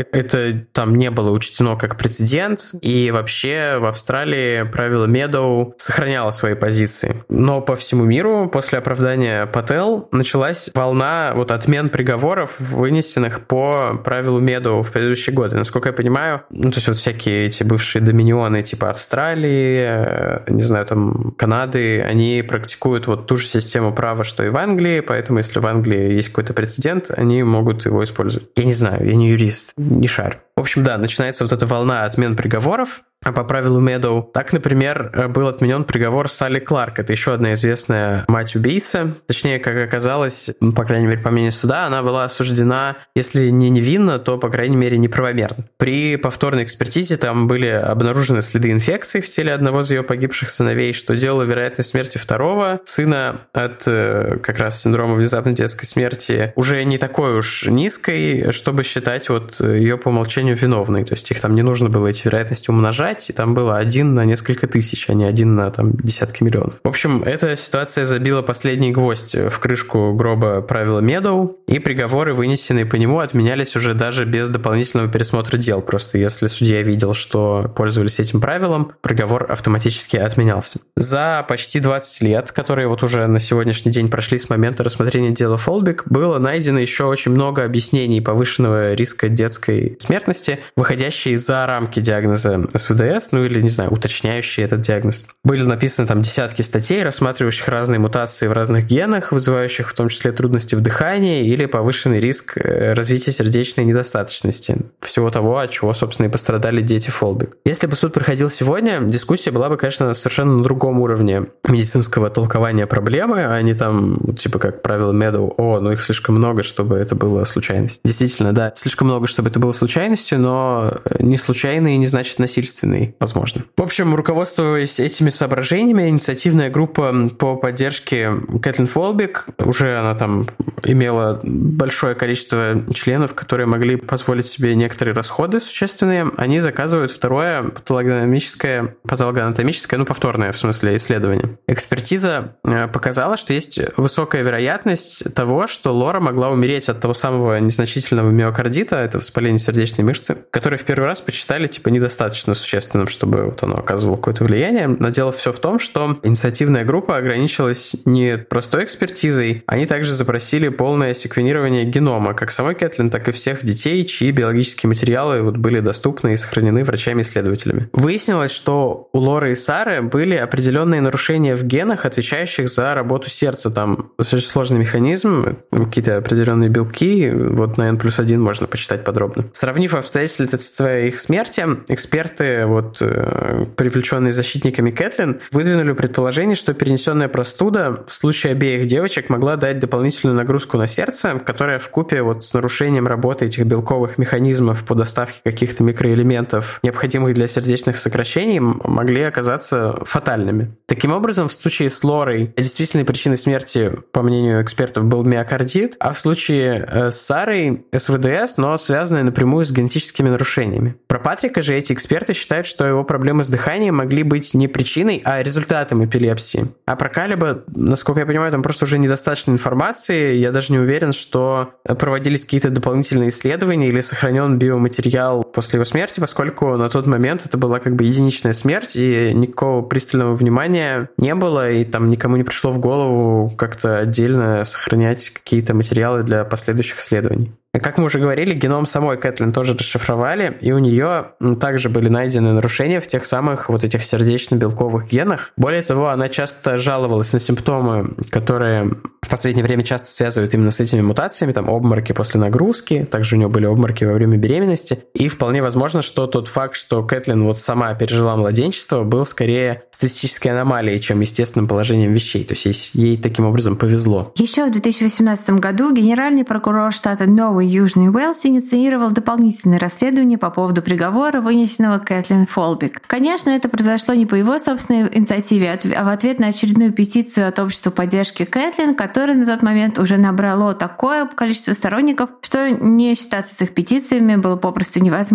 S1: это там не было учтено как прецедент, и вообще в Австралии правило Медоу сохраняло свои позиции. Но по всему миру после оправдания Пател началась волна вот отмен приговоров, вынесенных по правилу Медоу в предыдущие годы. Насколько я понимаю, ну, то есть вот всякие эти бывшие доминионы типа Австралии, э, не знаю, там Канады, они практикуют вот ту же систему права, что и в Англии, поэтому если в Англии есть какой-то прецедент, они могут его использовать. Я не знаю, я не юрист, не шар. В общем, да, начинается вот эта волна отмен приговоров, по правилу Медоу. Так, например, был отменен приговор Салли Кларк. Это еще одна известная мать убийцы. Точнее, как оказалось, ну, по крайней мере, по мнению суда, она была осуждена, если не невинно, то, по крайней мере, неправомерно. При повторной экспертизе там были обнаружены следы инфекции в теле одного из ее погибших сыновей, что делало вероятность смерти второго сына от э, как раз синдрома внезапной детской смерти уже не такой уж низкой, чтобы считать вот ее по умолчанию виновной. То есть их там не нужно было эти вероятности умножать, собрать, и там было один на несколько тысяч, а не один на там десятки миллионов. В общем, эта ситуация забила последний гвоздь в крышку гроба правила Медоу, и приговоры, вынесенные по нему, отменялись уже даже без дополнительного пересмотра дел. Просто если судья видел, что пользовались этим правилом, приговор автоматически отменялся. За почти 20 лет, которые вот уже на сегодняшний день прошли с момента рассмотрения дела Фолбик, было найдено еще очень много объяснений повышенного риска детской смертности, выходящие за рамки диагноза СВД ДС, ну или, не знаю, уточняющие этот диагноз. Были написаны там десятки статей, рассматривающих разные мутации в разных генах, вызывающих в том числе трудности в дыхании или повышенный риск э, развития сердечной недостаточности. Всего того, от чего, собственно, и пострадали дети Фолбик. Если бы суд проходил сегодня, дискуссия была бы, конечно, совершенно на другом уровне медицинского толкования проблемы, а не там, типа, как правило, Медоу, о, ну их слишком много, чтобы это было случайность. Действительно, да, слишком много, чтобы это было случайностью, но не случайно и не значит насильственно единственный, возможно. В общем, руководствуясь этими соображениями, инициативная группа по поддержке Кэтлин Фолбик, уже она там имела большое количество членов, которые могли позволить себе некоторые расходы существенные, они заказывают второе патологоанатомическое, патологоанатомическое, ну, повторное, в смысле, исследование. Экспертиза э, показала, что есть высокая вероятность того, что Лора могла умереть от того самого незначительного миокардита, это воспаление сердечной мышцы, который в первый раз почитали, типа, недостаточно существенным существенным, чтобы вот оно оказывало какое-то влияние. Но дело все в том, что инициативная группа ограничилась не простой экспертизой, они также запросили полное секвенирование генома, как самой Кэтлин, так и всех детей, чьи биологические материалы вот были доступны и сохранены врачами-исследователями. Выяснилось, что у Лоры и Сары были определенные нарушения в генах, отвечающих за работу сердца. Там достаточно сложный механизм, какие-то определенные белки, вот на N плюс 1 можно почитать подробно. Сравнив обстоятельства их смерти, эксперты вот э, привлеченные защитниками Кэтлин, выдвинули предположение, что перенесенная простуда в случае обеих девочек могла дать дополнительную нагрузку на сердце, которая в купе вот с нарушением работы этих белковых механизмов по доставке каких-то микроэлементов, необходимых для сердечных сокращений, могли оказаться фатальными. Таким образом, в случае с Лорой действительной причиной смерти, по мнению экспертов, был миокардит, а в случае э, с Сарой СВДС, но связанная напрямую с генетическими нарушениями. Про Патрика же эти эксперты считают считают, что его проблемы с дыханием могли быть не причиной, а результатом эпилепсии. А про Калиба, насколько я понимаю, там просто уже недостаточно информации. Я даже не уверен, что проводились какие-то дополнительные исследования или сохранен биоматериал после его смерти, поскольку на тот момент это была как бы единичная смерть, и никакого пристального внимания не было, и там никому не пришло в голову как-то отдельно сохранять какие-то материалы для последующих исследований. Как мы уже говорили, геном самой Кэтлин тоже расшифровали, и у нее также были найдены нарушения в тех самых вот этих сердечно-белковых генах. Более того, она часто жаловалась на симптомы, которые в последнее время часто связывают именно с этими мутациями, там обмороки после нагрузки, также у нее были обмороки во время беременности, и вполне возможно, что тот факт, что Кэтлин вот сама пережила младенчество, был скорее статистической аномалией, чем естественным положением вещей, то есть ей таким образом повезло.
S2: Еще в 2018 году генеральный прокурор штата Новый Южный Уэльс инициировал дополнительное расследование по поводу приговора, вынесенного Кэтлин Фолбик. Конечно, это произошло не по его собственной инициативе, а в ответ на очередную петицию от общества поддержки Кэтлин, которое на тот момент уже набрало такое количество сторонников, что не считаться с их петициями было попросту невозможно.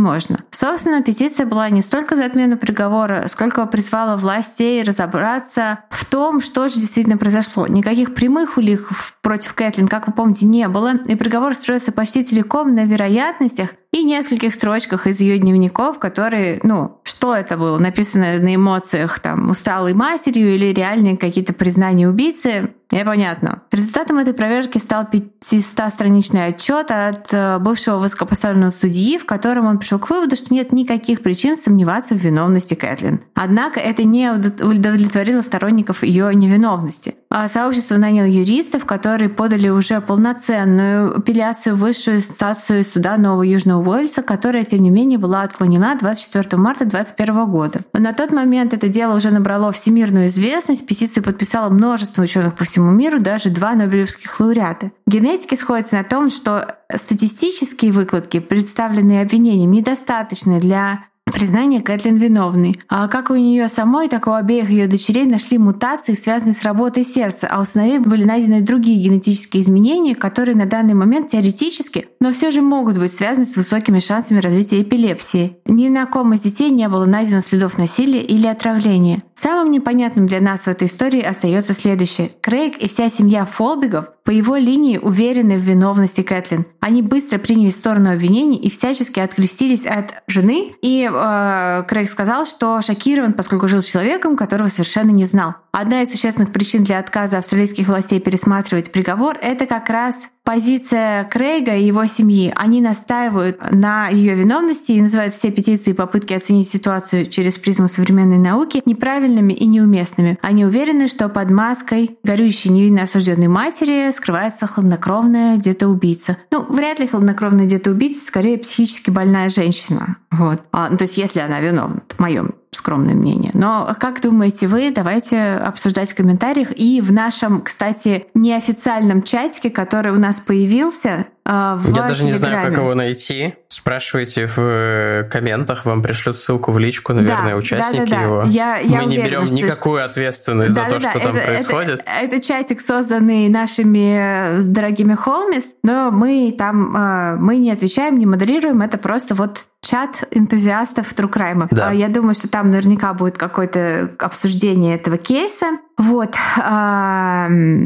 S2: Собственно, петиция была не столько за отмену приговора, сколько призвала властей разобраться в том, что же действительно произошло. Никаких прямых улик против Кэтлин, как вы помните, не было, и приговор строится почти целиком на вероятностях, и нескольких строчках из ее дневников, которые, ну, что это было, написано на эмоциях, там, усталой матерью или реальные какие-то признания убийцы, Непонятно. Результатом этой проверки стал 500-страничный отчет от э, бывшего высокопоставленного судьи, в котором он пришел к выводу, что нет никаких причин сомневаться в виновности Кэтлин. Однако это не удовлетворило сторонников ее невиновности. А сообщество наняло юристов, которые подали уже полноценную апелляцию в высшую инстанцию суда Нового Южного Уэльса, которая, тем не менее, была отклонена 24 марта 2021 года. На тот момент это дело уже набрало всемирную известность, петицию подписало множество ученых по всему миру, даже два нобелевских лауреата. Генетики сходятся на том, что статистические выкладки, представленные обвинением, недостаточны для признание Кэтлин виновной. А как у нее самой, так и у обеих ее дочерей нашли мутации, связанные с работой сердца, а у сыновей были найдены другие генетические изменения, которые на данный момент теоретически, но все же могут быть связаны с высокими шансами развития эпилепсии. Ни на ком из детей не было найдено следов насилия или отравления. Самым непонятным для нас в этой истории остается следующее. Крейг и вся семья Фолбигов по его линии уверены в виновности Кэтлин. Они быстро приняли сторону обвинений и всячески открестились от жены. И э, Крейг сказал, что шокирован, поскольку жил с человеком, которого совершенно не знал. Одна из существенных причин для отказа австралийских властей пересматривать приговор – это как раз позиция Крейга и его семьи. Они настаивают на ее виновности и называют все петиции и попытки оценить ситуацию через призму современной науки неправильными и неуместными. Они уверены, что под маской горющей невинно осужденной матери скрывается хладнокровная где-то-убийца. Ну, вряд ли хладнокровная где-то-убийца, скорее психически больная женщина. Вот. А, ну, то есть, если она виновна, в моем скромное мнение. Но как думаете вы? Давайте обсуждать в комментариях. И в нашем, кстати, неофициальном чатике, который у нас появился,
S1: а, в Я даже не знаю, как его найти. Спрашивайте в э, комментах, вам пришлют ссылку в личку, наверное, да, участники да, да, да. его. Я, я Мы уверена, не берем что... никакую ответственность да, за то, да, что да. там это, происходит.
S2: Это, это чатик, созданный нашими э, дорогими Холмис, но мы там э, мы не отвечаем, не модерируем, это просто вот чат энтузиастов True Crime. Да. Я думаю, что там наверняка будет какое-то обсуждение этого кейса. Вот.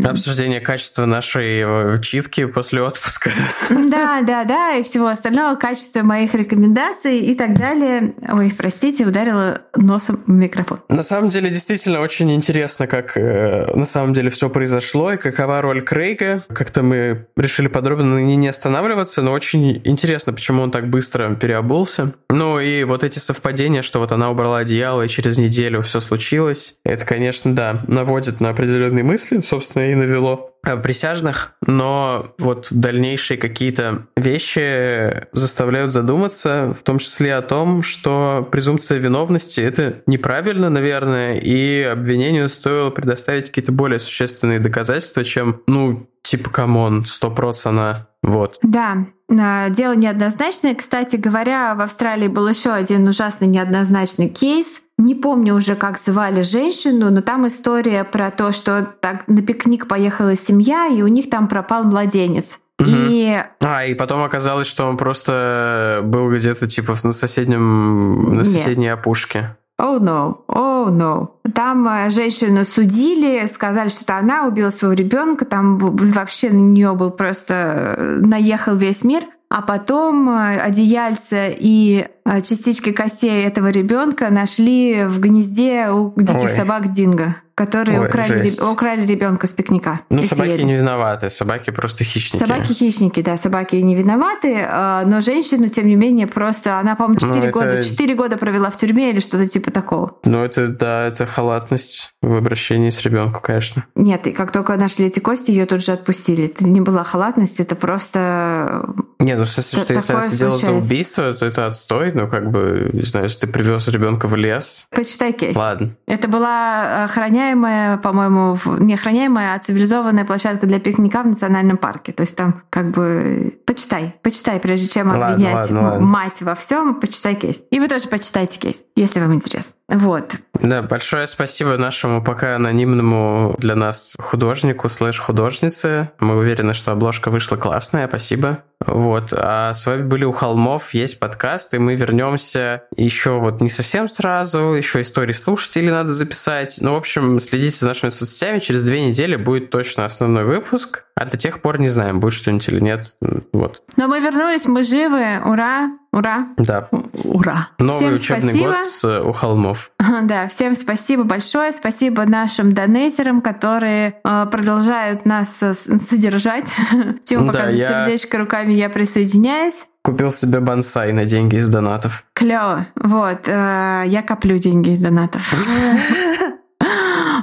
S1: Обсуждение качества нашей читки после отпуска.
S2: Да, да, да, и всего остального, качество моих рекомендаций и так далее. Ой, простите, ударила носом в микрофон.
S1: На самом деле, действительно очень интересно, как э, на самом деле все произошло и какова роль Крейга. Как-то мы решили подробно на ней не останавливаться, но очень интересно, почему он так быстро переобулся. Ну и вот эти совпадения, что вот она убрала одеяло, и через неделю все случилось, это, конечно, да, наводит на определенные мысли, собственно, и навело. Присяжных, но вот дальнейшие какие-то вещи заставляют задуматься, в том числе о том, что презумпция виновности — это неправильно, наверное, и обвинению стоило предоставить какие-то более существенные доказательства, чем, ну, типа, come on, что она вот.
S2: Да, дело неоднозначное. Кстати говоря, в Австралии был еще один ужасный неоднозначный кейс — не помню уже, как звали женщину, но там история про то, что так на пикник поехала семья, и у них там пропал младенец.
S1: Угу. И... А, и потом оказалось, что он просто был где-то типа на соседнем, на соседней Нет. опушке.
S2: Oh no, oh no. Там э, женщину судили, сказали, что она убила своего ребенка, там вообще на нее был просто э, наехал весь мир. А потом э, одеяльце и частички костей этого ребенка нашли в гнезде у диких Ой. собак Динго которые Ой, украли, украли ребенка с пикника.
S1: Ну, собаки съели. не виноваты, собаки просто хищники.
S2: Собаки хищники, да, собаки не виноваты, а, но женщину, тем не менее, просто она, по-моему, 4 ну, года, это... 4 года провела в тюрьме или что-то типа такого.
S1: Ну, это, да, это халатность в обращении с ребенком, конечно.
S2: Нет, и как только нашли эти кости, ее тут же отпустили. Это не была халатность, это просто...
S1: Не, ну, в смысле, что если она сидела за убийство, то это отстой, ну, как бы, не знаю, если ты привез ребенка в лес.
S2: Почитай кейс.
S1: Ладно.
S2: Это была охраняемая охраняемая, по-моему, не охраняемая, а цивилизованная площадка для пикника в национальном парке. То есть там как бы почитай, почитай, прежде чем обвинять ладно, ладно, мать во всем, почитай кейс. И вы тоже почитайте кейс, если вам интересно. Вот.
S1: Да, большое спасибо нашему пока анонимному для нас художнику слэш художнице. Мы уверены, что обложка вышла классная, спасибо. Вот. А с вами были у холмов, есть подкаст, и мы вернемся еще вот не совсем сразу, еще истории слушателей надо записать. Ну, в общем, следите за нашими соцсетями, через две недели будет точно основной выпуск.
S3: А до тех пор не знаем, будет что-нибудь или нет. Вот.
S2: Но мы вернулись, мы живы. Ура! Ура!
S3: Да.
S2: Ура!
S3: Новый всем учебный спасибо. год с, э, у холмов.
S2: Да, всем спасибо большое. Спасибо нашим донейтерам, которые э, продолжают нас э, содержать. Тима да, показывает я... сердечко руками, я присоединяюсь.
S3: Купил себе бонсай на деньги из донатов.
S2: Клево. Вот. Э, я коплю деньги из донатов.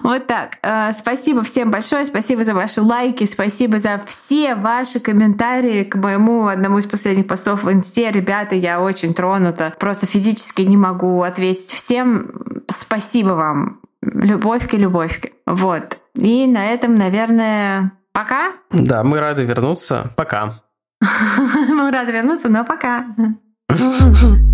S2: Вот так. Э, спасибо всем большое, спасибо за ваши лайки, спасибо за все ваши комментарии к моему одному из последних постов в инсте. Ребята, я очень тронута. Просто физически не могу ответить всем. Спасибо вам. Любовьки, любовьки. Вот. И на этом, наверное, пока.
S3: Да, мы рады вернуться. Пока.
S2: Мы рады вернуться, но пока.